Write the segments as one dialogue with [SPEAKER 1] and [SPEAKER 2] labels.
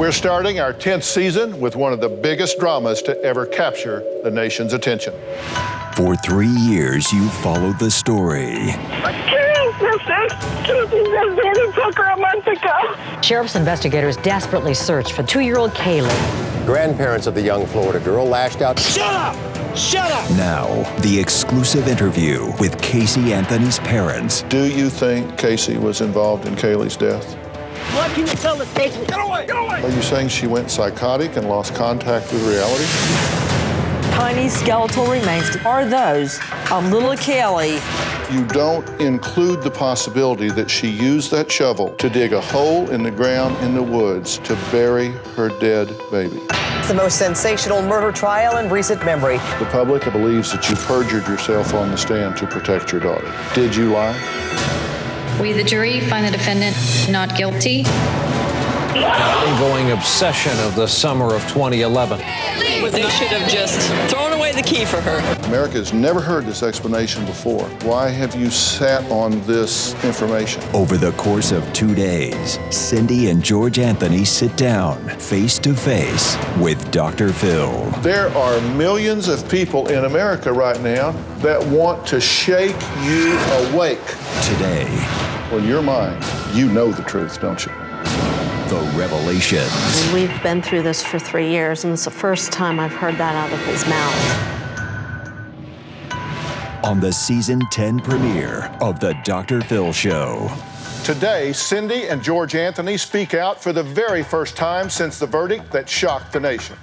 [SPEAKER 1] We're starting our 10th season with one of the biggest dramas to ever capture the nation's attention.
[SPEAKER 2] For three years, you followed the story.
[SPEAKER 3] a month ago. Sheriff's investigators desperately search for two-year-old Caylee.
[SPEAKER 4] Grandparents of the young Florida girl lashed out.
[SPEAKER 5] Shut up! Shut up!
[SPEAKER 2] Now, the exclusive interview with Casey Anthony's parents.
[SPEAKER 1] Do you think Casey was involved in Caylee's death?
[SPEAKER 5] What can you tell the station? Get away! Get away!
[SPEAKER 1] Are you saying she went psychotic and lost contact with reality?
[SPEAKER 3] Tiny skeletal remains are those of little Kelly.
[SPEAKER 1] You don't include the possibility that she used that shovel to dig a hole in the ground in the woods to bury her dead baby.
[SPEAKER 6] It's the most sensational murder trial in recent memory.
[SPEAKER 1] The public believes that you perjured yourself on the stand to protect your daughter. Did you lie?
[SPEAKER 7] We, the jury, find the defendant not guilty.
[SPEAKER 8] An ongoing obsession of the summer of 2011.
[SPEAKER 9] They should have just thrown away the key for her.
[SPEAKER 1] America has never heard this explanation before. Why have you sat on this information?
[SPEAKER 2] Over the course of two days, Cindy and George Anthony sit down face to face with Dr. Phil.
[SPEAKER 1] There are millions of people in America right now that want to shake you awake.
[SPEAKER 2] Today,
[SPEAKER 1] well, your mind, you know the truth, don't you?
[SPEAKER 2] The revelations.
[SPEAKER 10] We've been through this for three years, and it's the first time I've heard that out of his mouth.
[SPEAKER 2] On the season 10 premiere of The Dr. Phil Show.
[SPEAKER 1] Today, Cindy and George Anthony speak out for the very first time since the verdict that shocked the nation.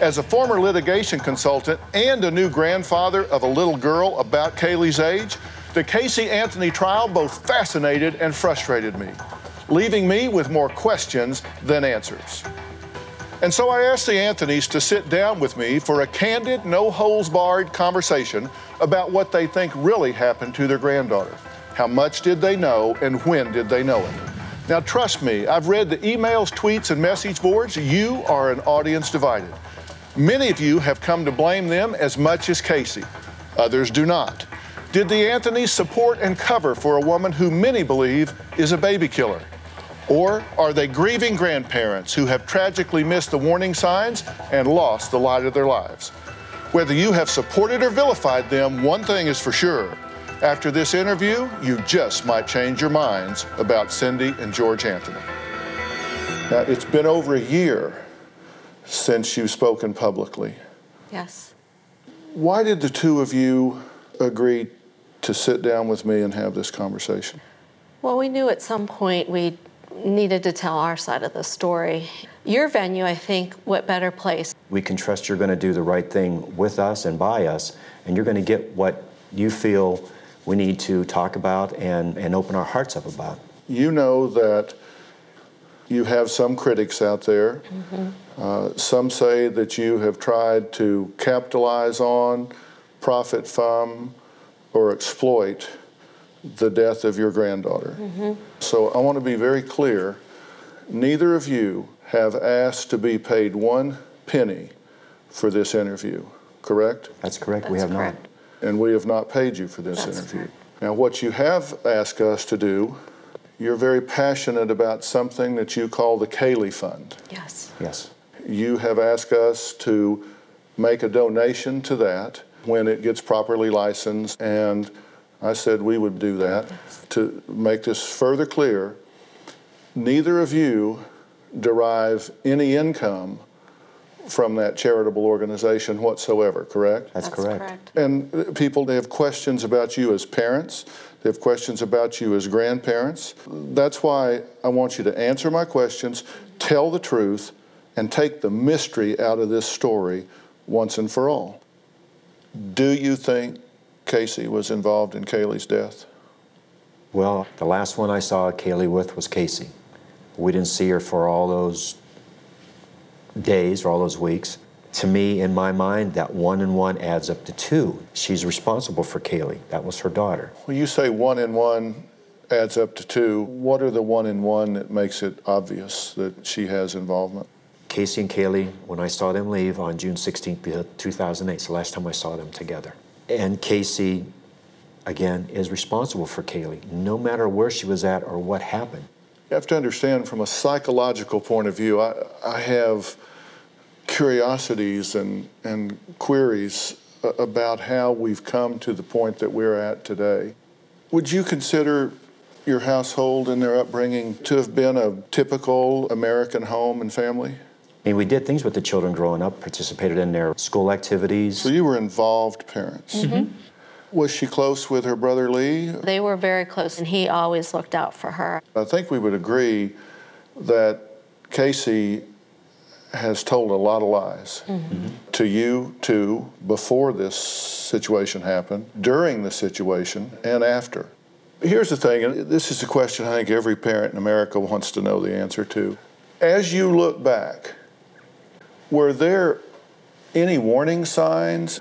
[SPEAKER 1] As a former litigation consultant and a new grandfather of a little girl about Caylee's age, the Casey Anthony trial both fascinated and frustrated me leaving me with more questions than answers. And so I asked the Anthonys to sit down with me for a candid, no holes barred conversation about what they think really happened to their granddaughter. How much did they know and when did they know it? Now, trust me, I've read the emails, tweets, and message boards. You are an audience divided. Many of you have come to blame them as much as Casey, others do not. Did the Anthonys support and cover for a woman who many believe is a baby killer? Or are they grieving grandparents who have tragically missed the warning signs and lost the light of their lives? Whether you have supported or vilified them, one thing is for sure. After this interview, you just might change your minds about Cindy and George Anthony. Now, it's been over a year since you've spoken publicly.
[SPEAKER 10] Yes.
[SPEAKER 1] Why did the two of you agree to sit down with me and have this conversation?
[SPEAKER 10] Well, we knew at some point we'd needed to tell our side of the story. Your venue, I think, what better place?
[SPEAKER 11] We can trust you're going to do the right thing with us and by us, and you're going to get what you feel we need to talk about and, and open our hearts up about.
[SPEAKER 1] You know that you have some critics out there. Mm-hmm. Uh, some say that you have tried to capitalize on, profit from, or exploit the death of your granddaughter. Mm-hmm. So I want to be very clear neither of you have asked to be paid one penny for this interview, correct?
[SPEAKER 11] That's correct.
[SPEAKER 10] That's
[SPEAKER 11] we have
[SPEAKER 10] correct.
[SPEAKER 11] not.
[SPEAKER 1] And we have not paid you for this
[SPEAKER 10] That's
[SPEAKER 1] interview.
[SPEAKER 10] Correct.
[SPEAKER 1] Now, what you have asked us to do, you're very passionate about something that you call the Caylee Fund.
[SPEAKER 10] Yes.
[SPEAKER 11] Yes.
[SPEAKER 1] You have asked us to make a donation to that when it gets properly licensed and I said we would do that. To make this further clear, neither of you derive any income from that charitable organization whatsoever, correct?
[SPEAKER 11] That's,
[SPEAKER 10] That's
[SPEAKER 11] correct.
[SPEAKER 10] correct.
[SPEAKER 1] And people, they have questions about you as parents. They have questions about you as grandparents. That's why I want you to answer my questions, tell the truth, and take the mystery out of this story once and for all. Do you think Casey was involved in Caylee's death?
[SPEAKER 11] Well, the last one I saw Caylee with was Casey. We didn't see her for all those days or all those weeks. To me, in my mind, that one and one adds up to two. She's responsible for Caylee. That was her daughter.
[SPEAKER 1] When you say one and one adds up to two, what are the one and one that makes it obvious that she has involvement?
[SPEAKER 11] Casey and Caylee, when I saw them leave on June 16th, 2008, it's the last time I saw them together. And Casey, again, is responsible for Caylee, no matter where she was at or what happened.
[SPEAKER 1] You have to understand from a psychological point of view, I, I have curiosities and, and queries about how we've come to the point that we're at today. Would you consider your household and their upbringing to have been a typical American home and family?
[SPEAKER 11] I mean, we did things with the children growing up, participated in their school activities.
[SPEAKER 1] So you were involved parents.
[SPEAKER 10] Mm-hmm.
[SPEAKER 1] Was she close with her brother Lee?
[SPEAKER 10] They were very close, and he always looked out for her.
[SPEAKER 1] I think we would agree that Casey has told a lot of lies
[SPEAKER 10] Mm-hmm.
[SPEAKER 1] to you, too, before this situation happened, during the situation, and after. Here's the thing, and this is a question I think every parent in America wants to know the answer to. As you look back, were there any warning signs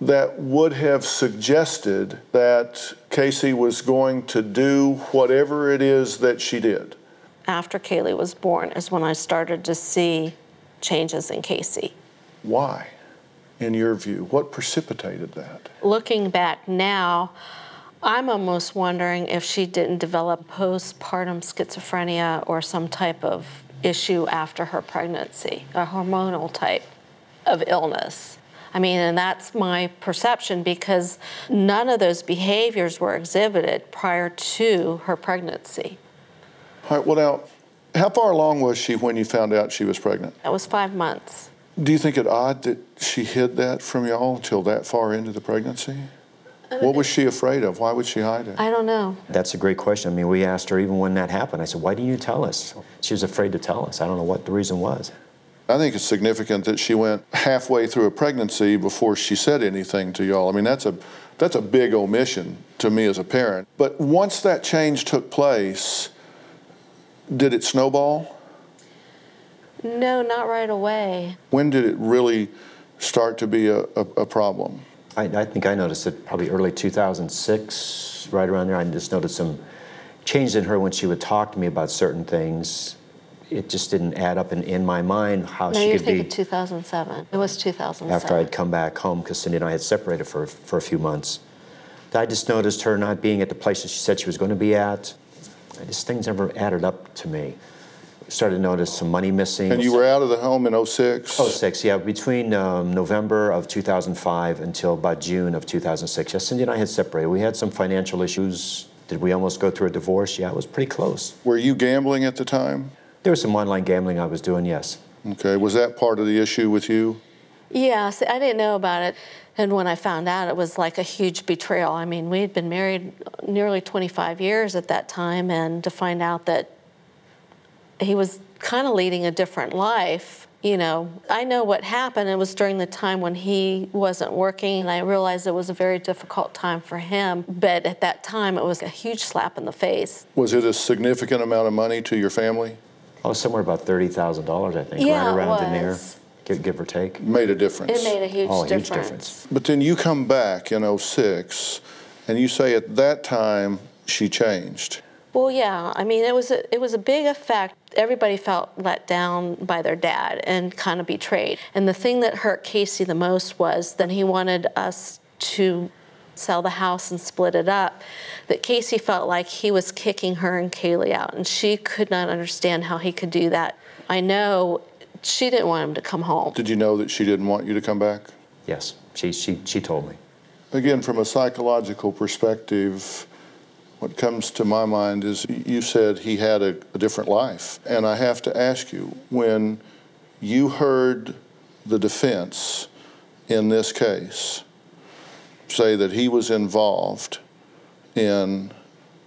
[SPEAKER 1] that would have suggested that Casey was going to do whatever it is that she did?
[SPEAKER 10] After Caylee was born is when I started to see changes in Casey.
[SPEAKER 1] Why, in your view? What precipitated that?
[SPEAKER 10] Looking back now, I'm almost wondering if she didn't develop postpartum schizophrenia or some type of issue after her pregnancy, a hormonal type of illness. I mean, and that's my perception because none of those behaviors were exhibited prior to her pregnancy.
[SPEAKER 1] All right, well, now, how far along was she when you found out she was pregnant?
[SPEAKER 10] That was five months.
[SPEAKER 1] Do you think it odd that she hid that from y'all until that far into the pregnancy? What was she afraid of? Why would she hide it?
[SPEAKER 10] I don't know.
[SPEAKER 11] That's a great question. I mean, we asked her even when that happened. I said, Why didn't you tell us? She was afraid to tell us. I don't know what the reason was.
[SPEAKER 1] I think it's significant that she went halfway through a pregnancy before she said anything to y'all. I mean, that's a that's a big omission to me as a parent. But once that change took place, did it snowball?
[SPEAKER 10] No, not right away.
[SPEAKER 1] When did it really start to be a, a, a problem?
[SPEAKER 11] I, I, think I noticed it probably early 2006, right around there. I just noticed some change in her when she would talk to me about certain things. It just didn't add up in, in my mind how
[SPEAKER 10] no,
[SPEAKER 11] she
[SPEAKER 10] you're
[SPEAKER 11] could
[SPEAKER 10] thinking
[SPEAKER 11] be.
[SPEAKER 10] 2007. It was 2007.
[SPEAKER 11] After I'd come back home, because Cindy and I had separated for, for a few months. I just noticed her not being at the place that she said she was going to be at. I just things never added up to me. Started to notice some money missing.
[SPEAKER 1] And you were out of the home in 06?
[SPEAKER 11] 06, yeah. Between um, November of 2005 until about June of 2006. Yes, Cindy and I had separated. We had some financial issues. Did we almost go through a divorce? Yeah, it was pretty close.
[SPEAKER 1] Were you gambling at the time?
[SPEAKER 11] There was some online gambling I was doing, yes.
[SPEAKER 1] Okay. Was that part of the issue with you?
[SPEAKER 10] Yeah, see, I didn't know about it. And when I found out, it was like a huge betrayal. I mean, we had been married nearly 25 years at that time, and to find out that he was kind of leading a different life, you know, I know what happened. It was during the time when he wasn't working, and I realized it was a very difficult time for him. But at that time, it was a huge slap in the face.
[SPEAKER 1] Was it a significant amount of money to your family?
[SPEAKER 11] Oh, somewhere about $30,000, I think,
[SPEAKER 10] yeah,
[SPEAKER 11] right around
[SPEAKER 10] it
[SPEAKER 11] in there.
[SPEAKER 10] was.
[SPEAKER 11] Give, give or take.
[SPEAKER 1] Made a difference.
[SPEAKER 10] It made a huge,
[SPEAKER 11] oh, a
[SPEAKER 10] difference.
[SPEAKER 11] huge difference.
[SPEAKER 1] But then you come back in 06 and you say at that time she changed.
[SPEAKER 10] Well, yeah. I mean, it was a, it was a big effect. Everybody felt let down by their dad and kind of betrayed. And the thing that hurt Casey the most was that he wanted us to sell the house and split it up. That Casey felt like he was kicking her and Caylee out, and she could not understand how he could do that. I know she didn't want him to come home.
[SPEAKER 1] Did you know that she didn't want you to come back?
[SPEAKER 11] Yes, she, she, she told me.
[SPEAKER 1] Again, from a psychological perspective, what comes to my mind is you said he had a, a, different life. And I have to ask you, when you heard the defense in this case say that he was involved in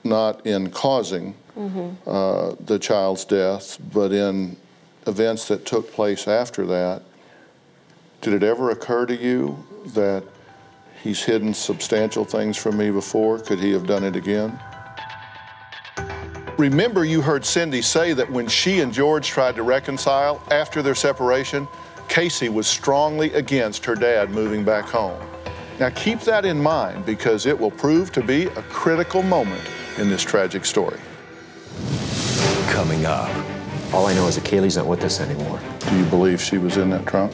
[SPEAKER 1] not in causing mm-hmm. uh, the child's death, but in events that took place after that, did it ever occur to you that he's hidden substantial things from me before? Could he have done it again? Remember, you heard Cindy say that when she and George tried to reconcile after their separation, Casey was strongly against her dad moving back home. Now, keep that in mind because it will prove to be a critical moment in this tragic story.
[SPEAKER 2] Coming up.
[SPEAKER 11] All I know is that Caylee's not with us anymore.
[SPEAKER 1] Do you believe she was in that trunk?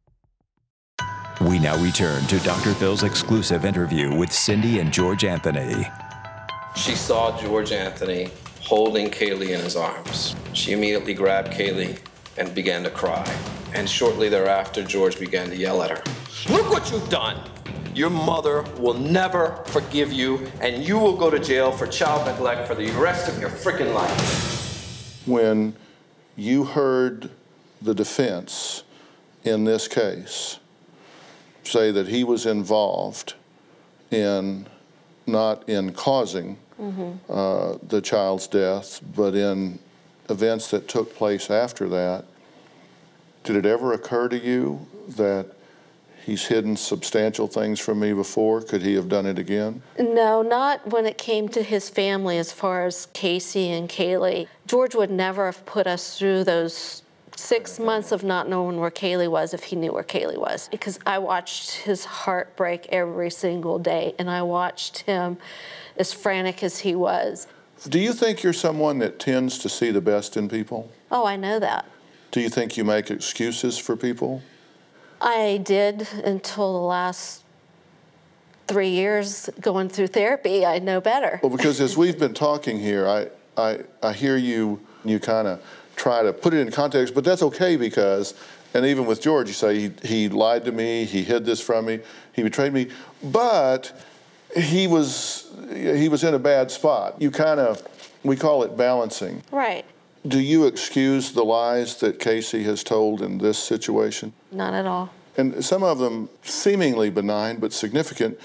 [SPEAKER 2] We now return to Dr. Phil's exclusive interview with Cindy and George Anthony.
[SPEAKER 12] She saw George Anthony holding Caylee in his arms. She immediately grabbed Caylee and began to cry. And shortly thereafter, George began to yell at her. Look what you've done! Your mother will never forgive you, and you will go to jail for child neglect for the rest of your freaking life.
[SPEAKER 1] When you heard the defense in this case, say that he was involved in not in causing mm-hmm. uh, the child's death, but in events that took place after that. Did it ever occur to you that he's hidden substantial things from me before? Could he have done it again?
[SPEAKER 10] No, not when it came to his family as far as Casey and Caylee. George would never have put us through those six months of not knowing where Caylee was if he knew where Caylee was. Because I watched his heart break every single day, and I watched him as frantic as he was.
[SPEAKER 1] Do you think you're someone that tends to see the best in people?
[SPEAKER 10] Oh, I know that.
[SPEAKER 1] Do you think you make excuses for people?
[SPEAKER 10] I did until the last three years going through therapy. I know better.
[SPEAKER 1] Well, because as we've been talking here, I, I, I hear you, you kind of try to put it in context, but that's okay because, and even with George, you say he, he lied to me, he hid this from me, he betrayed me, but he was he was in a bad spot. You kind of we call it balancing.
[SPEAKER 10] Right.
[SPEAKER 1] Do you excuse the lies that Casey has told in this situation?
[SPEAKER 10] Not at all.
[SPEAKER 1] And some of them seemingly benign but significant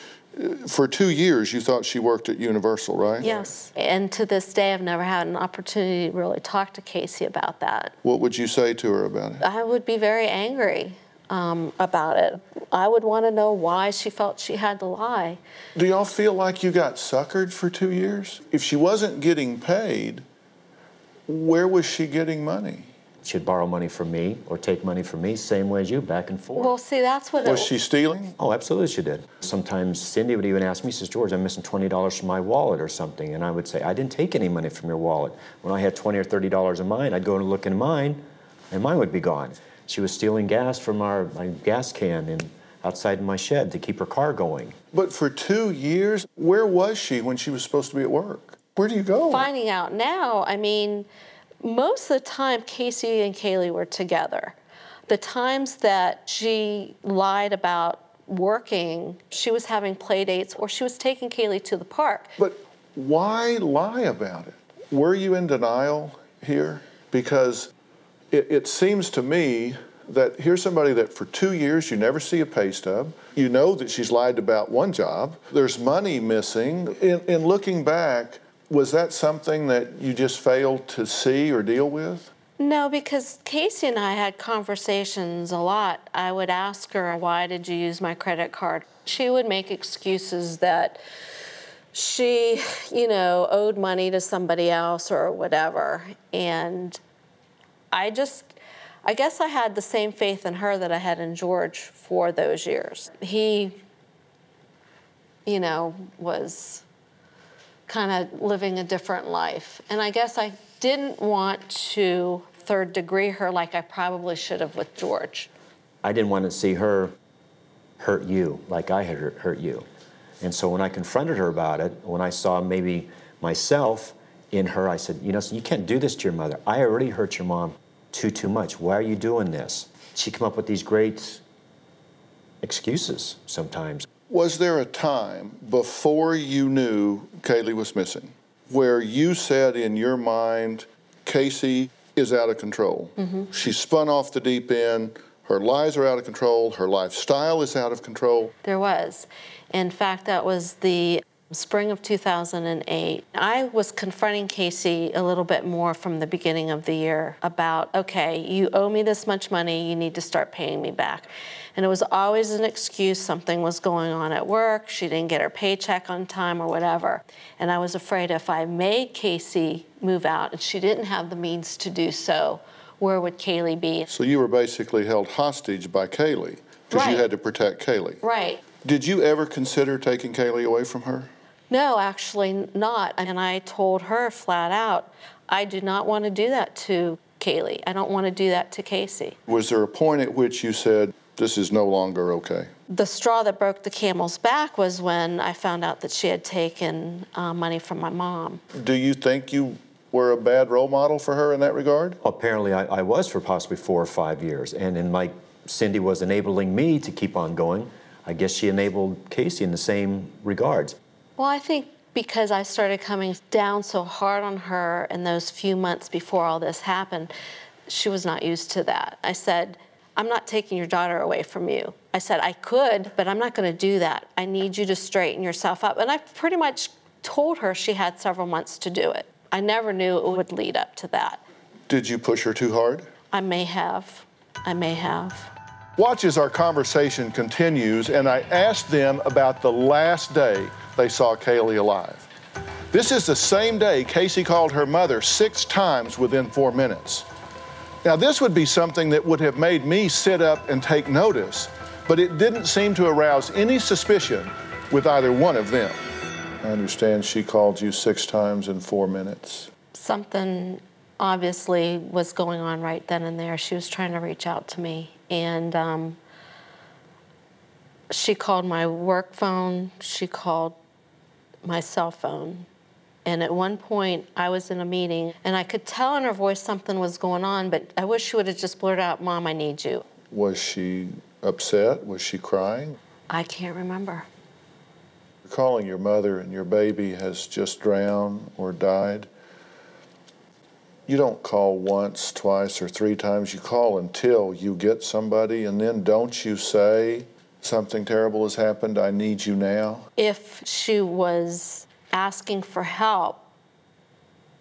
[SPEAKER 1] for two years you thought she worked at Universal, right?
[SPEAKER 10] Yes. And to this day, I've never had an opportunity to really talk to Casey about that.
[SPEAKER 1] What would you say to her about it?
[SPEAKER 10] I would be very angry um, about it. I would want to know why she felt she had to lie.
[SPEAKER 1] Do y'all feel like you got suckered for two years? If she wasn't getting paid, where was she getting money?
[SPEAKER 11] She'd borrow money from me or take money from me, same way as you, back and forth.
[SPEAKER 10] Well, see, that's what.
[SPEAKER 1] Was it, she stealing?
[SPEAKER 11] Oh, absolutely, she did. Sometimes Cindy would even ask me, says, George, I'm missing twenty dollars from my wallet or something, and I would say, I didn't take any money from your wallet. When I had twenty or thirty dollars in mine, I'd go and look in mine, and mine would be gone. She was stealing gas from our my gas can in outside my shed to keep her car going.
[SPEAKER 1] But for two years, where was she when she was supposed to be at work? Where do you go?
[SPEAKER 10] Finding out now, I mean most of the time, Casey and Caylee were together. The times that she lied about working, she was having play dates or she was taking Caylee to the park.
[SPEAKER 1] But why lie about it? Were you in denial here? Because it, it seems to me that here's somebody that for two years you never see a pay stub. You know that she's lied about one job. There's money missing. In, in looking back, was that something that you just failed to see or deal with?
[SPEAKER 10] No, because Casey and I had conversations a lot. I would ask her, Why did you use my credit card? She would make excuses that she, you know, owed money to somebody else or whatever. And I just, I guess I had the same faith in her that I had in George for those years. He, you know, was kind of living a different life. And I guess I didn't want to third degree her like I probably should have with George.
[SPEAKER 11] I didn't want to see her hurt you like I had hurt you. And so when I confronted her about it, when I saw maybe myself in her, I said, you know, so you can't do this to your mother. I already hurt your mom too, too much. Why are you doing this? She come up with these great excuses sometimes.
[SPEAKER 1] Was there a time before you knew Caylee was missing where you said in your mind, Casey is out of control? Mm-hmm. She spun off the deep end. Her lies are out of control. Her lifestyle is out of control.
[SPEAKER 10] There was. In fact, that was the spring of 2008. I was confronting Casey a little bit more from the beginning of the year about, okay, you owe me this much money, you need to start paying me back. And it was always an excuse something was going on at work, she didn't get her paycheck on time or whatever. And I was afraid if I made Casey move out and she didn't have the means to do so, where would Caylee be?
[SPEAKER 1] So you were basically held hostage by Caylee because right. you had to protect Caylee.
[SPEAKER 10] Right.
[SPEAKER 1] Did you ever consider taking Caylee away from her?
[SPEAKER 10] No, actually not. And I told her flat out, I do not want to do that to Caylee. I don't want to do that to Casey.
[SPEAKER 1] Was there a point at which you said, this is no longer okay?
[SPEAKER 10] The straw that broke the camel's back was when I found out that she had taken uh, money from my mom.
[SPEAKER 1] Do you think you were a bad role model for her in that regard?
[SPEAKER 11] Apparently, I, I was for possibly four or five years. And in like Cindy was enabling me to keep on going, I guess she enabled Casey in the same regards.
[SPEAKER 10] Well, I think because I started coming down so hard on her in those few months before all this happened, she was not used to that. I said, I'm not taking your daughter away from you. I said, I could, but I'm not going to do that. I need you to straighten yourself up. And I pretty much told her she had several months to do it. I never knew it would lead up to that.
[SPEAKER 1] Did you push her too hard?
[SPEAKER 10] I may have. I may have.
[SPEAKER 1] Watch as our conversation continues, and I asked them about the last day they saw Caylee alive. This is the same day Casey called her mother six times within four minutes. Now, this would be something that would have made me sit up and take notice, but it didn't seem to arouse any suspicion with either one of them. I understand she called you six times in four minutes.
[SPEAKER 10] Something obviously was going on right then and there. She was trying to reach out to me, and um, she called my work phone. She called my cell phone. And at one point, I was in a meeting, and I could tell in her voice something was going on, but I wish she would have just blurted out, Mom, I need you.
[SPEAKER 1] Was she upset? Was she crying?
[SPEAKER 10] I can't remember.
[SPEAKER 1] Calling your mother and your baby has just drowned or died. You don't call once, twice, or three times. You call until you get somebody, and then don't you say, something terrible has happened, I need you now?
[SPEAKER 10] If she was asking for help,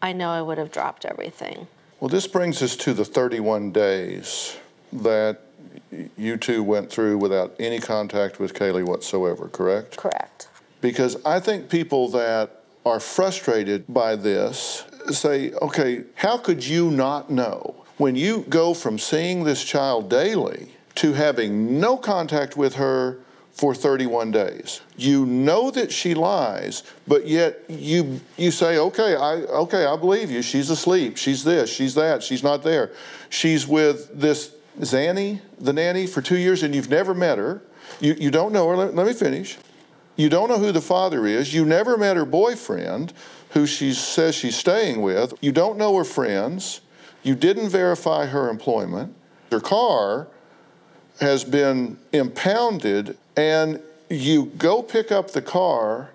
[SPEAKER 10] I know I would have dropped everything.
[SPEAKER 1] Well, this brings us to the 31 days that you two went through without any contact with Caylee whatsoever, correct?
[SPEAKER 10] Correct.
[SPEAKER 1] Because I think people that are frustrated by this say, okay, how could you not know? When you go from seeing this child daily to having no contact with her for 31 days. You know that she lies, but yet you you say, "Okay, I okay, I believe you. She's asleep. She's this, she's that. She's not there. She's with this Zanny, the nanny for 2 years and you've never met her. You you don't know her. Let, let me finish. You don't know who the father is. You never met her boyfriend who she says she's staying with. You don't know her friends. You didn't verify her employment. Her car has been impounded, and you go pick up the car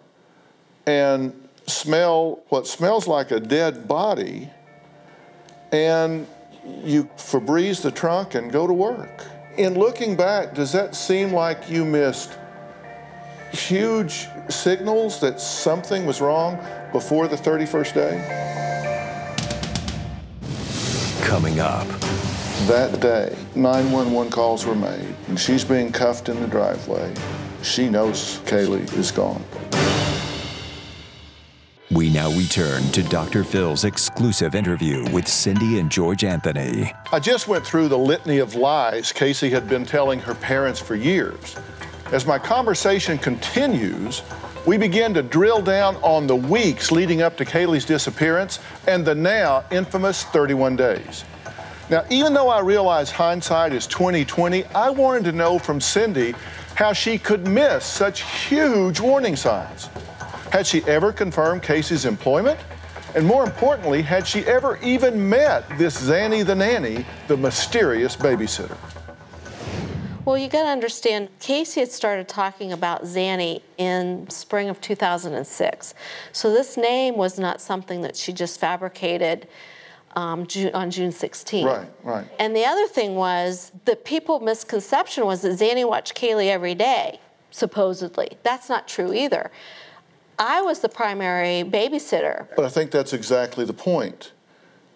[SPEAKER 1] and smell what smells like a dead body, and you Febreze the trunk and go to work. In looking back, does that seem like you missed huge signals that something was wrong before the 31st day?
[SPEAKER 2] Coming up.
[SPEAKER 1] That day, 911 calls were made, and she's being cuffed in the driveway. She knows Caylee is gone.
[SPEAKER 2] We now return to Dr. Phil's exclusive interview with Cindy and George Anthony.
[SPEAKER 1] I just went through the litany of lies Casey had been telling her parents for years. As my conversation continues, we begin to drill down on the weeks leading up to Caylee's disappearance and the now infamous 31 days. Now, even though I realize hindsight is 2020, I wanted to know from Cindy how she could miss such huge warning signs. Had she ever confirmed Casey's employment? And more importantly, had she ever even met this Zanny the nanny, the mysterious babysitter?
[SPEAKER 10] Well, you got to understand, Casey had started talking about Zanny in spring of 2006. So this name was not something that she just fabricated um, June, on June 16th.
[SPEAKER 1] Right, right.
[SPEAKER 10] And the other thing was the people misconception was that Zanny watched Caylee every day, supposedly. That's not true either. I was the primary babysitter.
[SPEAKER 1] But I think that's exactly the point.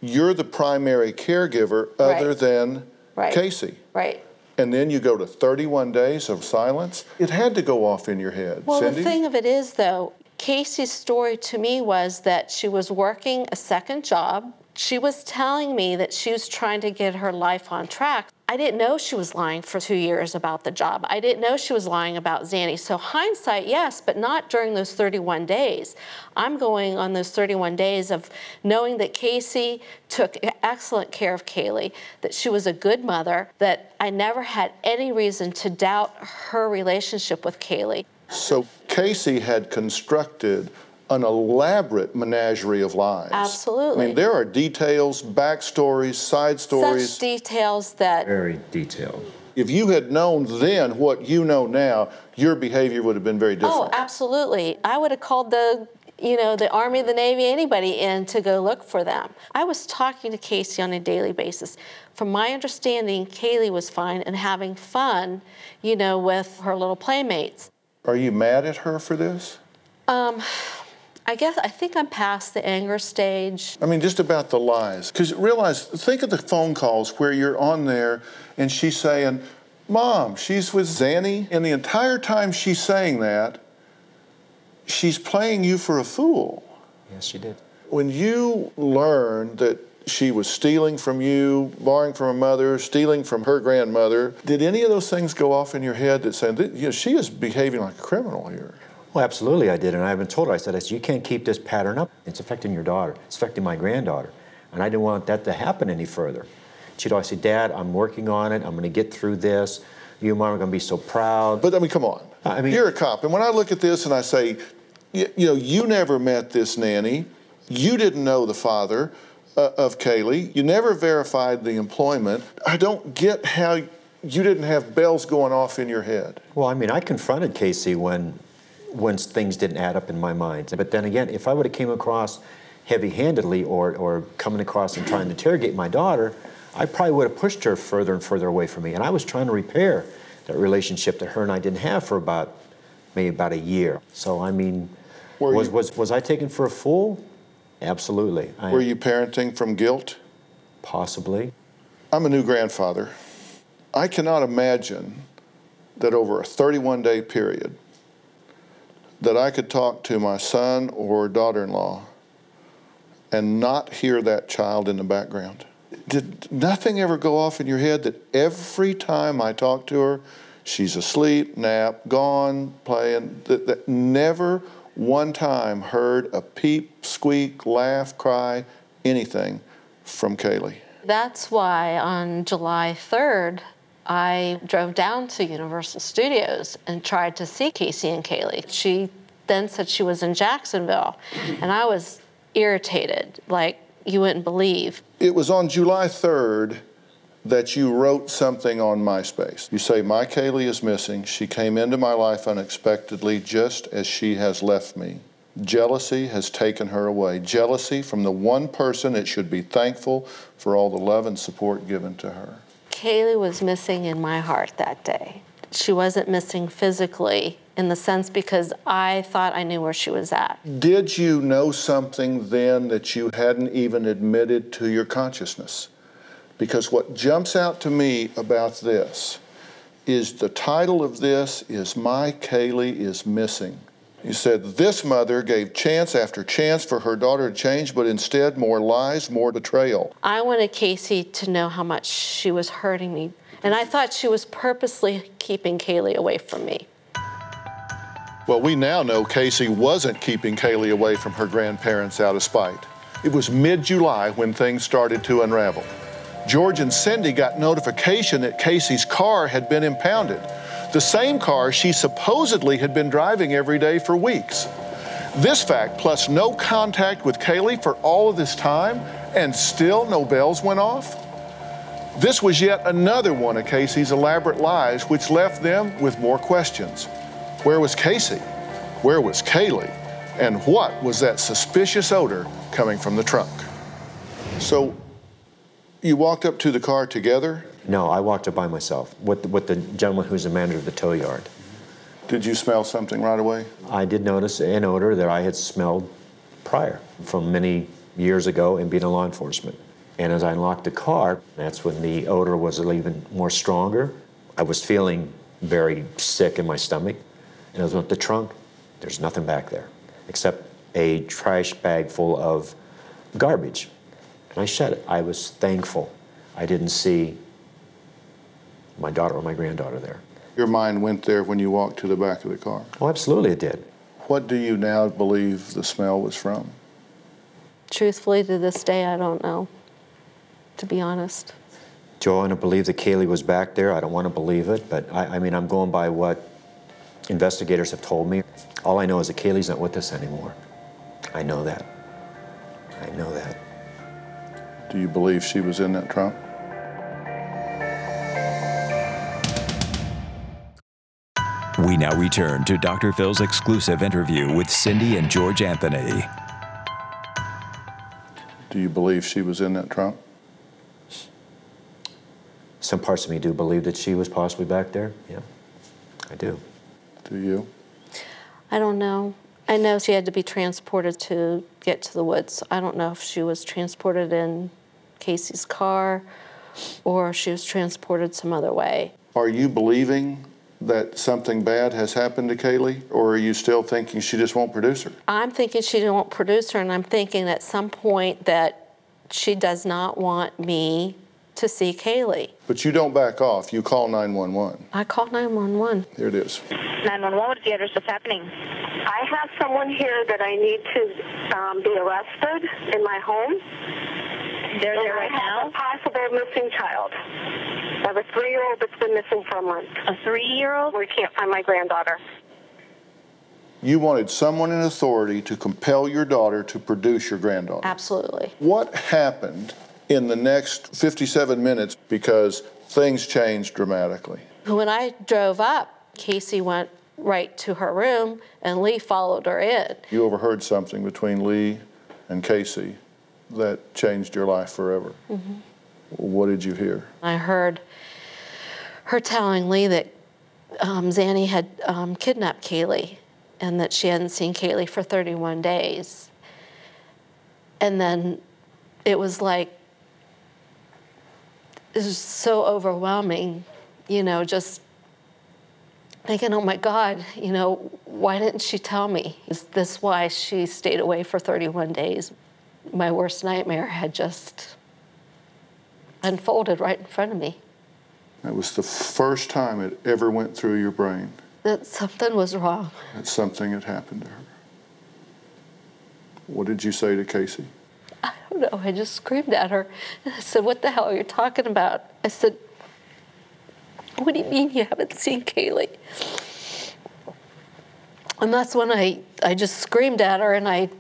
[SPEAKER 1] You're the primary caregiver other
[SPEAKER 10] Right.
[SPEAKER 1] than
[SPEAKER 10] Right.
[SPEAKER 1] Casey.
[SPEAKER 10] Right.
[SPEAKER 1] And then you go to 31 days of silence. It had to go off in your head.
[SPEAKER 10] Well,
[SPEAKER 1] Cindy?
[SPEAKER 10] the thing of it is, though, Casey's story to me was that she was working a second job. She was telling me that she was trying to get her life on track. I didn't know she was lying for two years about the job. I didn't know she was lying about Zanny. So, hindsight, yes, but not during those 31 days. I'm going on those 31 days of knowing that Casey took excellent care of Caylee, that she was a good mother, that I never had any reason to doubt her relationship with Caylee.
[SPEAKER 1] So Casey had constructed an elaborate menagerie of lies.
[SPEAKER 10] Absolutely.
[SPEAKER 1] I mean, there are details, backstories, side stories.
[SPEAKER 10] Such details that
[SPEAKER 11] Very detailed.
[SPEAKER 1] if you had known then what you know now, your behavior would have been very different.
[SPEAKER 10] Oh, absolutely. I would have called the you know, the Army, the Navy, anybody in to go look for them. I was talking to Casey on a daily basis. From my understanding, Caylee was fine and having fun, you know, with her little playmates.
[SPEAKER 1] Are you mad at her for this?
[SPEAKER 10] Um, I guess I think I'm past the anger stage.
[SPEAKER 1] I mean, just about the lies. Because realize, think of the phone calls where you're on there and she's saying, Mom, she's with Zanny. And the entire time she's saying that, she's playing you for a fool.
[SPEAKER 11] Yes, she did.
[SPEAKER 1] When you learned that she was stealing from you, borrowing from her mother, stealing from her grandmother, did any of those things go off in your head that said, you know, she is behaving like a criminal here?
[SPEAKER 11] Well, absolutely, I did, and I even told her. I said, I said, "You can't keep this pattern up. It's affecting your daughter. It's affecting my granddaughter, and I didn't want that to happen any further." She'd always say, "Dad, I'm working on it. I'm going to get through this. You and Mom are going to be so proud."
[SPEAKER 1] But I mean, come on.
[SPEAKER 11] I mean,
[SPEAKER 1] you're a cop, and when I look at this and I say, you, you know, you never met this nanny, you didn't know the father uh, of Caylee, you never verified the employment. I don't get how you didn't have bells going off in your head.
[SPEAKER 11] Well, I mean, I confronted Casey when when things didn't add up in my mind. But then again, if I would have came across heavy-handedly or, or coming across and trying to interrogate my daughter, I probably would have pushed her further and further away from me. And I was trying to repair that relationship that her and I didn't have for about maybe about a year. So I mean, was, was was I taken for a fool? Absolutely. I,
[SPEAKER 1] Were you parenting from guilt?
[SPEAKER 11] Possibly.
[SPEAKER 1] I'm a new grandfather. I cannot imagine that over a 31 day period that I could talk to my son or daughter-in-law and not hear that child in the background. Did nothing ever go off in your head that every time I talk to her, she's asleep, nap, gone, playing, that, that never one time heard a peep, squeak, laugh, cry, anything from Caylee?
[SPEAKER 10] That's why on July 3rd, I drove down to Universal Studios and tried to see Casey and Caylee. She then said she was in Jacksonville, and I was irritated, like you wouldn't believe.
[SPEAKER 1] It was on July 3rd that you wrote something on MySpace. You say, My Caylee is missing. She came into my life unexpectedly, just as she has left me. Jealousy has taken her away. Jealousy from the one person it should be thankful for all the love and support given to her.
[SPEAKER 10] Caylee was missing in my heart that day. She wasn't missing physically in the sense because I thought I knew where she was at.
[SPEAKER 1] Did you know something then that you hadn't even admitted to your consciousness? Because what jumps out to me about this is the title of this is My Caylee is Missing. You said this mother gave chance after chance for her daughter to change, but instead more lies, more betrayal.
[SPEAKER 10] I wanted Casey to know how much she was hurting me, and I thought she was purposely keeping Caylee away from me.
[SPEAKER 1] Well, we now know Casey wasn't keeping Caylee away from her grandparents out of spite. It was mid July when things started to unravel. George and Cindy got notification that Casey's car had been impounded, the same car she supposedly had been driving every day for weeks. This fact, plus no contact with Caylee for all of this time, and still no bells went off? This was yet another one of Casey's elaborate lies, which left them with more questions. Where was Casey? Where was Caylee? And what was that suspicious odor coming from the trunk? So, you walked up to the car together?
[SPEAKER 11] No, I walked up by myself with, with the gentleman who's the manager of the tow yard.
[SPEAKER 1] Did you smell something right away?
[SPEAKER 11] I did notice an odor that I had smelled prior from many years ago in being in law enforcement. And as I unlocked the car, that's when the odor was even more stronger. I was feeling very sick in my stomach. And I was the trunk, there's nothing back there except a trash bag full of garbage. And I shut it. I was thankful I didn't see my daughter or my granddaughter there.
[SPEAKER 1] Your mind went there when you walked to the back of the car?
[SPEAKER 11] Oh, absolutely it did.
[SPEAKER 1] What do you now believe the smell was from?
[SPEAKER 10] Truthfully, to this day, I don't know, to be honest.
[SPEAKER 11] Do I want to believe that Caylee was back there? I don't want to believe it, but I, I mean, I'm going by what investigators have told me. All I know is that Caylee's not with us anymore. I know that. I know that.
[SPEAKER 1] Do you believe she was in that trunk?
[SPEAKER 2] We now return to Dr. Phil's exclusive interview with Cindy and George Anthony.
[SPEAKER 1] Do you believe she was in that trunk?
[SPEAKER 11] Some parts of me do believe that she was possibly back there. Yeah, I do.
[SPEAKER 1] Do you?
[SPEAKER 10] I don't know. I know she had to be transported to get to the woods. I don't know if she was transported in Casey's car or she was transported some other way.
[SPEAKER 1] Are you believing that something bad has happened to Caylee, or are you still thinking she just won't produce her?
[SPEAKER 10] I'm thinking she won't produce her, and I'm thinking at some point that she does not want me to see Caylee.
[SPEAKER 1] But you don't back off. You call 911.
[SPEAKER 10] I call 911.
[SPEAKER 1] Here it is.
[SPEAKER 13] 911, what's the address? What's happening? I have someone here that I need to um, be arrested in my home.
[SPEAKER 7] They're there right now?
[SPEAKER 13] A possible missing child. I have a three-year-old that's been missing for a month.
[SPEAKER 7] A three-year-old?
[SPEAKER 13] We can't find my granddaughter.
[SPEAKER 1] You wanted someone in authority to compel your daughter to produce your granddaughter.
[SPEAKER 10] Absolutely.
[SPEAKER 1] What happened in the next 57 minutes because things changed dramatically?
[SPEAKER 10] When I drove up, Casey went right to her room and Lee followed her in.
[SPEAKER 1] You overheard something between Lee and Casey that changed your life forever.
[SPEAKER 10] Mm-hmm.
[SPEAKER 1] What did you hear?
[SPEAKER 10] I heard her telling Lee that um, Zanny had um, kidnapped Caylee and that she hadn't seen Caylee for 31 days. And then it was like, it was so overwhelming, you know, just thinking, oh my God, you know, why didn't she tell me? Is this why she stayed away for 31 days? My worst nightmare had just unfolded right in front of me.
[SPEAKER 1] That was the first time it ever went through your brain.
[SPEAKER 10] That something was wrong.
[SPEAKER 1] That something had happened to her. What did you say to Casey?
[SPEAKER 10] I don't know. I just screamed at her. I said, What the hell are you talking about? I said, What do you mean you haven't seen Caylee? And that's when I, I just screamed at her and I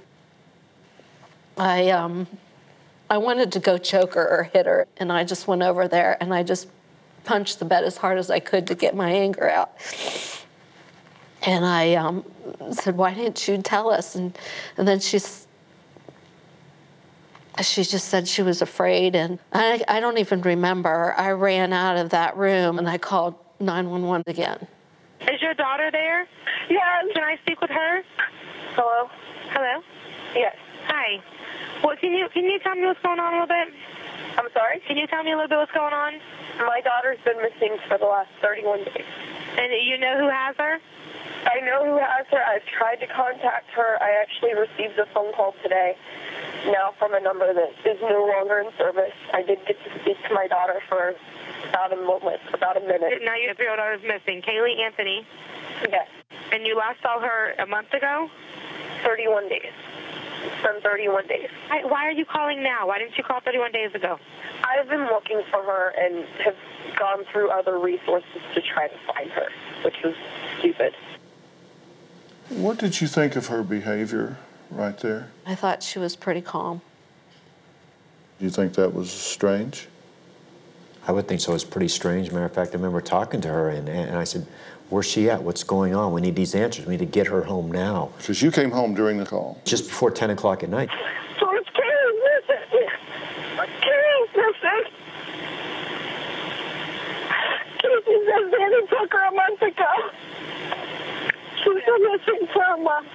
[SPEAKER 10] I um I wanted to go choke her or hit her and I just went over there and I just punched the bed as hard as I could to get my anger out. And I um, said, "Why didn't you tell us?" And and then she's she just said she was afraid, and I I don't even remember. I ran out of that room and I called 911 again.
[SPEAKER 13] Is your daughter there? Yes. Can I speak with her? Hello. Hello. Yes. Hi. Well, can you can you tell me what's going on a little bit? I'm sorry. Can you tell me a little bit what's going on? My daughter's been missing for the last 31 days. And you know who has her? I know who has her. I've tried to contact her. I actually received a phone call today, now from a number that is no longer in service. I did get to speak to my daughter for about a moment, about a minute.
[SPEAKER 14] Now your three-year-old daughter's missing. Caylee Anthony.
[SPEAKER 13] Yes. And you last saw her a month ago?
[SPEAKER 14] 31 days. It's been 31 days.
[SPEAKER 13] Why, why are you calling now? Why didn't you call 31 days ago?
[SPEAKER 14] I've been looking for her and have gone through other resources to try to find her, which was stupid.
[SPEAKER 1] What did you think of her behavior right there?
[SPEAKER 10] I thought she was pretty calm.
[SPEAKER 1] Do you think that was strange?
[SPEAKER 11] I would think so. It's pretty strange. Matter of fact, I remember talking to her and, and I said, Where's she at? What's going on? We need these answers. We need to get her home now.
[SPEAKER 1] Because you came home during the call.
[SPEAKER 11] Just before 10 o'clock at night.
[SPEAKER 14] George, Carrie, listen. Carrie, listen. Casey says Zanny took her a month ago. She's been missing for a month.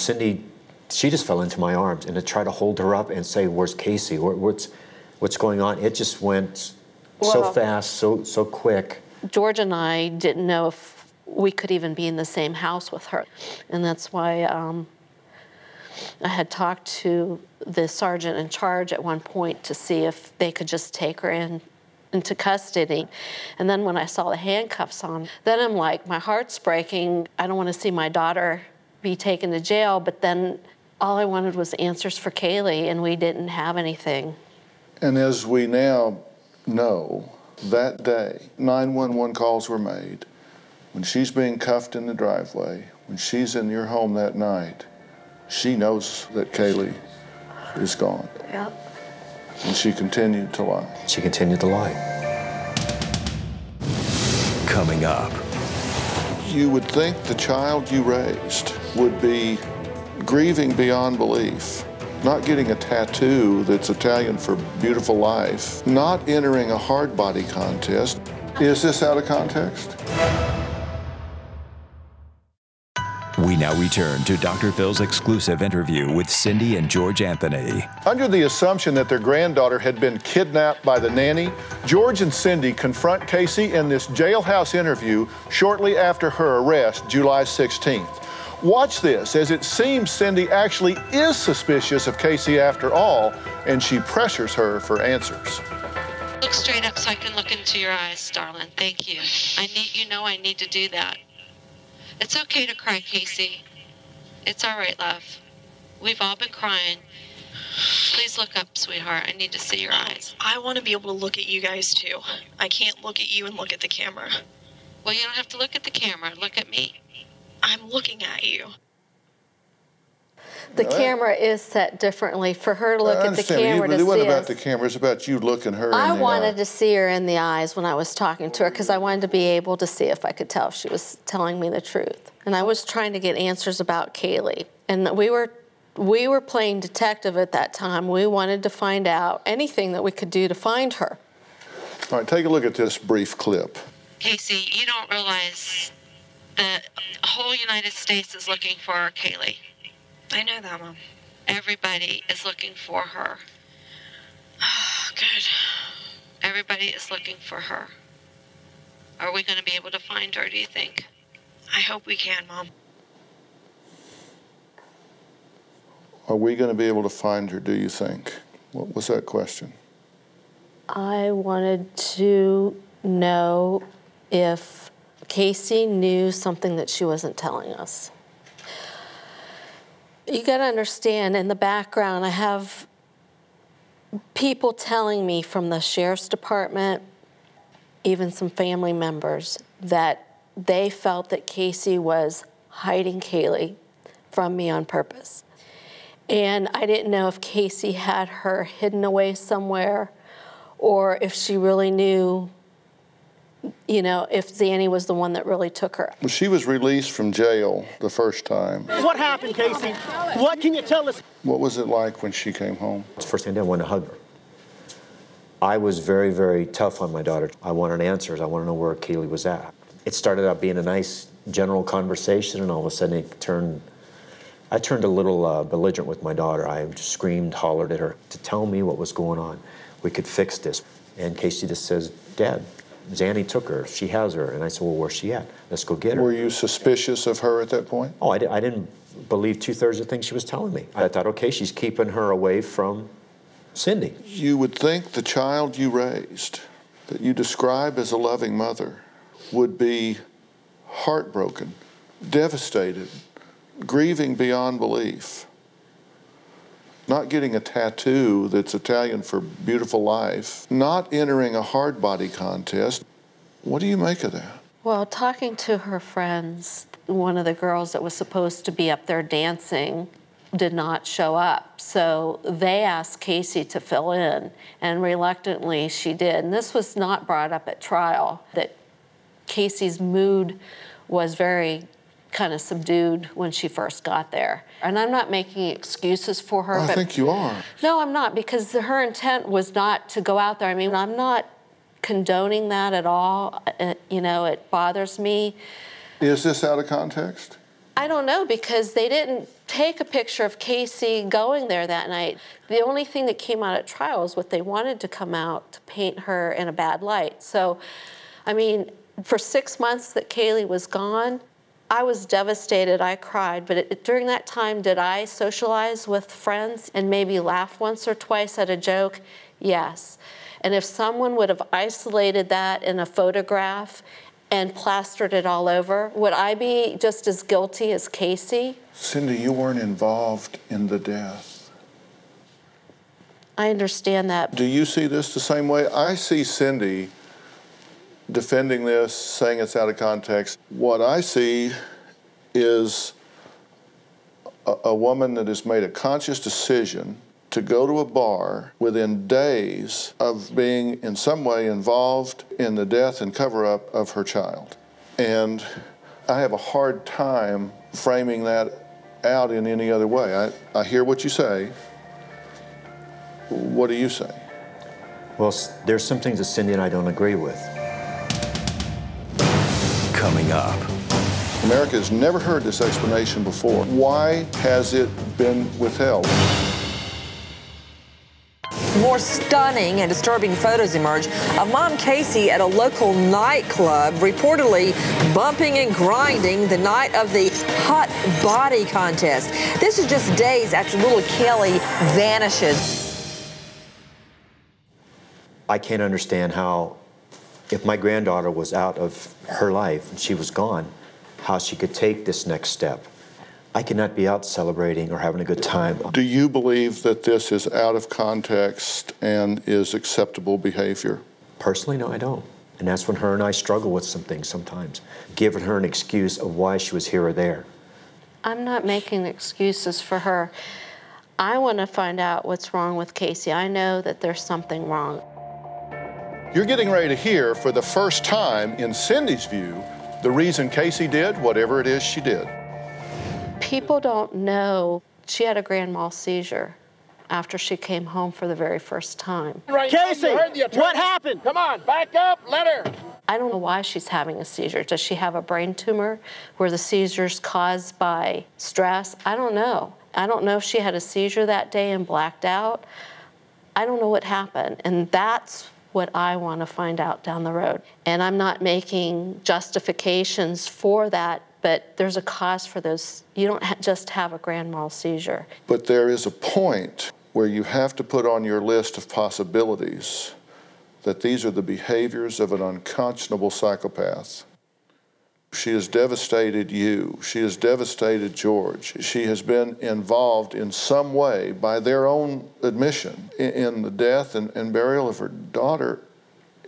[SPEAKER 11] Cindy, she just fell into my arms, and to try to hold her up and say, "Where's Casey? What's what's going on?" It just went so fast, so so quick.
[SPEAKER 10] George and I didn't know if we could even be in the same house with her. And that's why um, I had talked to the sergeant in charge at one point to see if they could just take her in into custody. And then when I saw the handcuffs on, then I'm like, my heart's breaking. I don't want to see my daughter be taken to jail. But then all I wanted was answers for Caylee, and we didn't have anything.
[SPEAKER 1] And as we now know, that day, 911 calls were made. When she's being cuffed in the driveway, when she's in your home that night, she knows that Caylee is gone.
[SPEAKER 10] Yep.
[SPEAKER 1] And she continued to lie.
[SPEAKER 11] She continued to lie.
[SPEAKER 2] Coming up,
[SPEAKER 1] You would think the child you raised would be grieving beyond belief, not getting a tattoo that's Italian for beautiful life, not entering a hard body contest. Is this out of context?
[SPEAKER 2] we now return to Dr. Phil's exclusive interview with Cindy and George Anthony.
[SPEAKER 1] Under the assumption that their granddaughter had been kidnapped by the nanny, George and Cindy confront Casey in this jailhouse interview shortly after her arrest, July 16th. Watch this as it seems Cindy actually is suspicious of Casey after all, and she pressures her for answers.
[SPEAKER 15] Look straight up so I can look into your eyes, darling. Thank you. I need you know I need to do that. It's okay to cry, Casey. It's all right, love. We've all been crying. Please look up, sweetheart. I need to see your eyes.
[SPEAKER 16] I want to be able to look at you guys too. I can't look at you and look at the camera.
[SPEAKER 15] Well, you don't have to look at the camera. Look at me.
[SPEAKER 16] I'm looking at you.
[SPEAKER 10] The
[SPEAKER 1] All right.
[SPEAKER 10] camera is set differently for her to look
[SPEAKER 1] I
[SPEAKER 10] at the
[SPEAKER 1] understand,
[SPEAKER 10] camera
[SPEAKER 1] but
[SPEAKER 10] to
[SPEAKER 1] it wasn't
[SPEAKER 10] see
[SPEAKER 1] about
[SPEAKER 10] us.
[SPEAKER 1] the camera, it's about you looking her in
[SPEAKER 10] I
[SPEAKER 1] the
[SPEAKER 10] wanted
[SPEAKER 1] eye.
[SPEAKER 10] to see her in the eyes when I was talking to her because I wanted to be able to see if I could tell if she was telling me the truth. And I was trying to get answers about Caylee. And we were we were playing detective at that time. We wanted to find out anything that we could do to find her.
[SPEAKER 1] All right, take a look at this brief clip.
[SPEAKER 15] Casey, you don't realize the whole United States is looking for Caylee.
[SPEAKER 16] I know that, Mom.
[SPEAKER 15] Everybody is looking for her.
[SPEAKER 16] Oh, Good.
[SPEAKER 15] Everybody is looking for her. Are we going to be able to find her, do you think?
[SPEAKER 16] I hope we can, Mom.
[SPEAKER 1] Are we going to be able to find her, do you think? What was that question?
[SPEAKER 10] I wanted to know if Casey knew something that she wasn't telling us. You got to understand, in the background, I have people telling me from the sheriff's department, even some family members, that they felt that Casey was hiding Caylee from me on purpose. And I didn't know if Casey had her hidden away somewhere or if she really knew, you know, if Zanny was the one that really took her.
[SPEAKER 1] Well, she was released from jail the first time.
[SPEAKER 5] What happened, Casey? What can you tell us?
[SPEAKER 1] What was it like when she came home?
[SPEAKER 11] It's the first thing I did, I wanted to hug her. I was very, very tough on my daughter. I wanted answers. I wanted to know where Caylee was at. It started out being a nice general conversation, and all of a sudden it turned. I turned a little uh, belligerent with my daughter. I screamed, hollered at her to tell me what was going on. We could fix this. And Casey just says, Dad, Zanny took her. She has her. And I said, Well, where's she at? Let's go get her.
[SPEAKER 1] Were you suspicious of her at that point?
[SPEAKER 11] Oh, I, di- I didn't believe two thirds of the things she was telling me. I thought, okay, she's keeping her away from Cindy.
[SPEAKER 1] You would think the child you raised, that you describe as a loving mother, would be heartbroken devastated, grieving beyond belief, not getting a tattoo that's Italian for beautiful life, not entering a hard body contest. What do you make of that?
[SPEAKER 10] Well, talking to her friends, one of the girls that was supposed to be up there dancing did not show up. So they asked Casey to fill in, and reluctantly she did. And this was not brought up at trial, that Casey's mood was very kind of subdued when she first got there. And I'm not making excuses for her.
[SPEAKER 1] Oh,
[SPEAKER 10] I
[SPEAKER 1] think you are.
[SPEAKER 10] No, I'm not, because her intent was not to go out there. I mean, I'm not condoning that at all. It, you know, it bothers me.
[SPEAKER 1] Is this out of context?
[SPEAKER 10] I don't know because they didn't take a picture of Casey going there that night. The only thing that came out at trial is what they wanted to come out to paint her in a bad light. So, I mean, for six months that Caylee was gone, I was devastated. I cried. But it, during that time, did I socialize with friends and maybe laugh once or twice at a joke? Yes. And if someone would have isolated that in a photograph and plastered it all over, would I be just as guilty as Casey?
[SPEAKER 1] Cindy, you weren't involved in the death.
[SPEAKER 10] I understand that.
[SPEAKER 1] Do you see this the same way? I see Cindy defending this, saying it's out of context. What I see is a, a woman that has made a conscious decision to go to a bar within days of being in some way involved in the death and cover up of her child. And I have a hard time framing that out in any other way. I, I hear what you say. What do you say?
[SPEAKER 11] Well, there's some things that Cindy and I don't agree with.
[SPEAKER 2] Coming up.
[SPEAKER 1] America has never heard this explanation before. Why has it been withheld?
[SPEAKER 6] More stunning and disturbing photos emerge of Mom Casey at a local nightclub, reportedly bumping and grinding the night of the hot body contest. This is just days after little Kelly vanishes.
[SPEAKER 11] I can't understand how, if my granddaughter was out of her life and she was gone, how she could take this next step. I cannot be out celebrating or having a good time.
[SPEAKER 1] Do you believe that this is out of context and is acceptable behavior?
[SPEAKER 11] Personally, no, I don't. And that's when her and I struggle with some things sometimes, giving her an excuse of why she was here or there.
[SPEAKER 10] I'm not making excuses for her. I want to find out what's wrong with Casey. I know that there's something wrong.
[SPEAKER 1] You're getting ready to hear for the first time, in Cindy's view, the reason Casey did whatever it is she did.
[SPEAKER 10] People don't know she had a grand mal seizure after she came home for the very first time.
[SPEAKER 5] Right Casey, what happened? Come on, back up, let her.
[SPEAKER 10] I don't know why she's having a seizure. Does she have a brain tumor where the seizure's caused by stress? I don't know. I don't know if she had a seizure that day and blacked out. I don't know what happened. And that's what I want to find out down the road. And I'm not making justifications for that, but there's a cause for those. You don't ha- just have a grand mal seizure.
[SPEAKER 1] But there is a point where you have to put on your list of possibilities that these are the behaviors of an unconscionable psychopath. She has devastated you. She has devastated George. She has been involved in some way, by their own admission, in, the death and, and burial of her daughter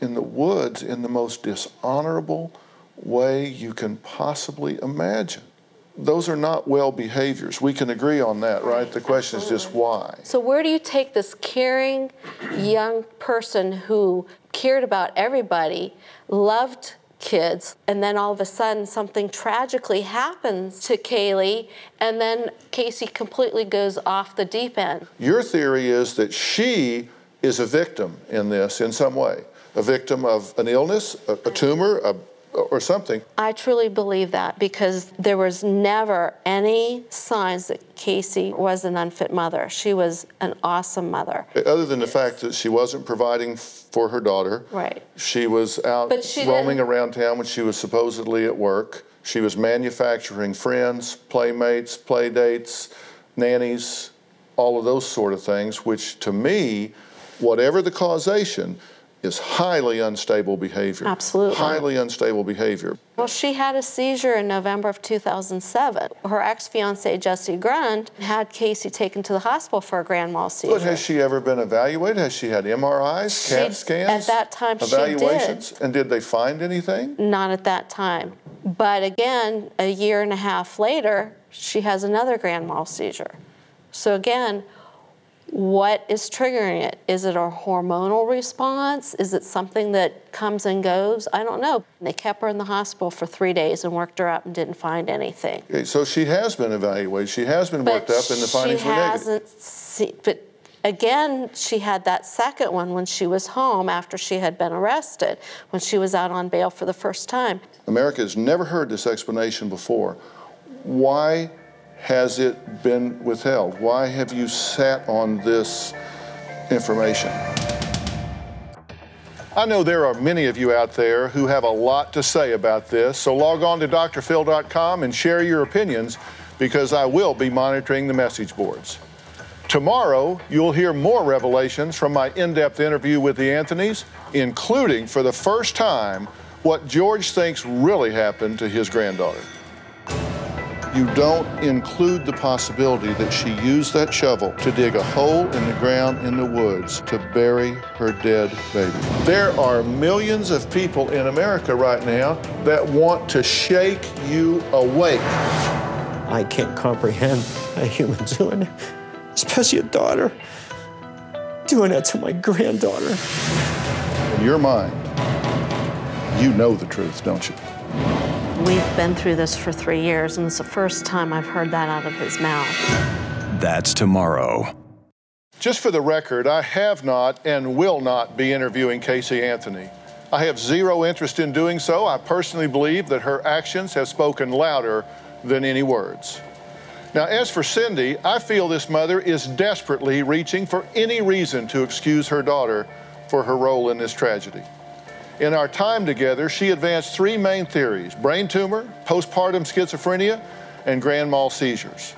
[SPEAKER 1] in the woods in the most dishonorable way you can possibly imagine. Those are not well behaviors. We can agree on that, right? The question is just why.
[SPEAKER 10] So, where do you take this caring young person who cared about everybody, loved kids, and then all of a sudden something tragically happens to Caylee, and then Casey completely goes off the deep end?
[SPEAKER 1] Your theory is that she is a victim in this in some way, a victim of an illness, a, a tumor, a or something.
[SPEAKER 10] I truly believe that because there was never any signs that Casey was an unfit mother. She was an awesome mother.
[SPEAKER 1] Other than the fact that she wasn't providing for her daughter.
[SPEAKER 10] Right.
[SPEAKER 1] She was out she roaming didn't. around town when she was supposedly at work. She was manufacturing friends, playmates, play dates, nannies, all of those sort of things, which to me, whatever the causation, is highly unstable behavior.
[SPEAKER 10] Absolutely.
[SPEAKER 1] Highly unstable behavior.
[SPEAKER 10] Well, she had a seizure in November of 2007. Her ex fiance, Jesse Grund, had Casey taken to the hospital for a grand mal seizure.
[SPEAKER 1] But has she ever been evaluated? Has she had MRIs, CAT
[SPEAKER 10] She-
[SPEAKER 1] scans?
[SPEAKER 10] at that time, she
[SPEAKER 1] evaluations?
[SPEAKER 10] did.
[SPEAKER 1] And did they find anything?
[SPEAKER 10] Not at that time. But again, a year and a half later, she has another grand mal seizure. So again, what is triggering it? Is it a hormonal response? Is it something that comes and goes? I don't know. They kept her in the hospital for three days and worked her up and didn't find anything.
[SPEAKER 1] Okay, so she has been evaluated. She has been worked up, and the findings were negative.
[SPEAKER 10] but again, she had that second one when she was home after she had been arrested, when she was out on bail for the first time.
[SPEAKER 1] America has never heard this explanation before. Why has it been withheld? Why have you sat on this information? I know there are many of you out there who have a lot to say about this, so log on to drphil.com and share your opinions because I will be monitoring the message boards. Tomorrow, you'll hear more revelations from my in depth interview with the Anthonys, including for the first time what George thinks really happened to his granddaughter. You don't include the possibility that she used that shovel to dig a hole in the ground in the woods to bury her dead baby. There are millions of people in America right now that want to shake you awake.
[SPEAKER 11] I can't comprehend a human doing it, especially a daughter doing that to my granddaughter.
[SPEAKER 1] In your mind, you know the truth, don't you?
[SPEAKER 10] We've been through this for three years, and it's the first time I've heard that out of his mouth.
[SPEAKER 2] That's tomorrow.
[SPEAKER 1] Just for the record, I have not and will not be interviewing Casey Anthony. I have zero interest in doing so. I personally believe that her actions have spoken louder than any words. Now, as for Cindy, I feel this mother is desperately reaching for any reason to excuse her daughter for her role in this tragedy. In our time together, she advanced three main theories brain tumor, postpartum schizophrenia, and grand mal seizures.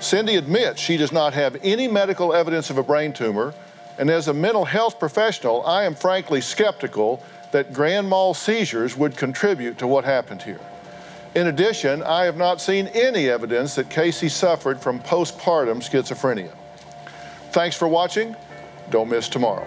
[SPEAKER 1] Cindy admits she does not have any medical evidence of a brain tumor, and as a mental health professional, I am frankly skeptical that grand mal seizures would contribute to what happened here. In addition, I have not seen any evidence that Casey suffered from postpartum schizophrenia. Thanks for watching. Don't miss tomorrow.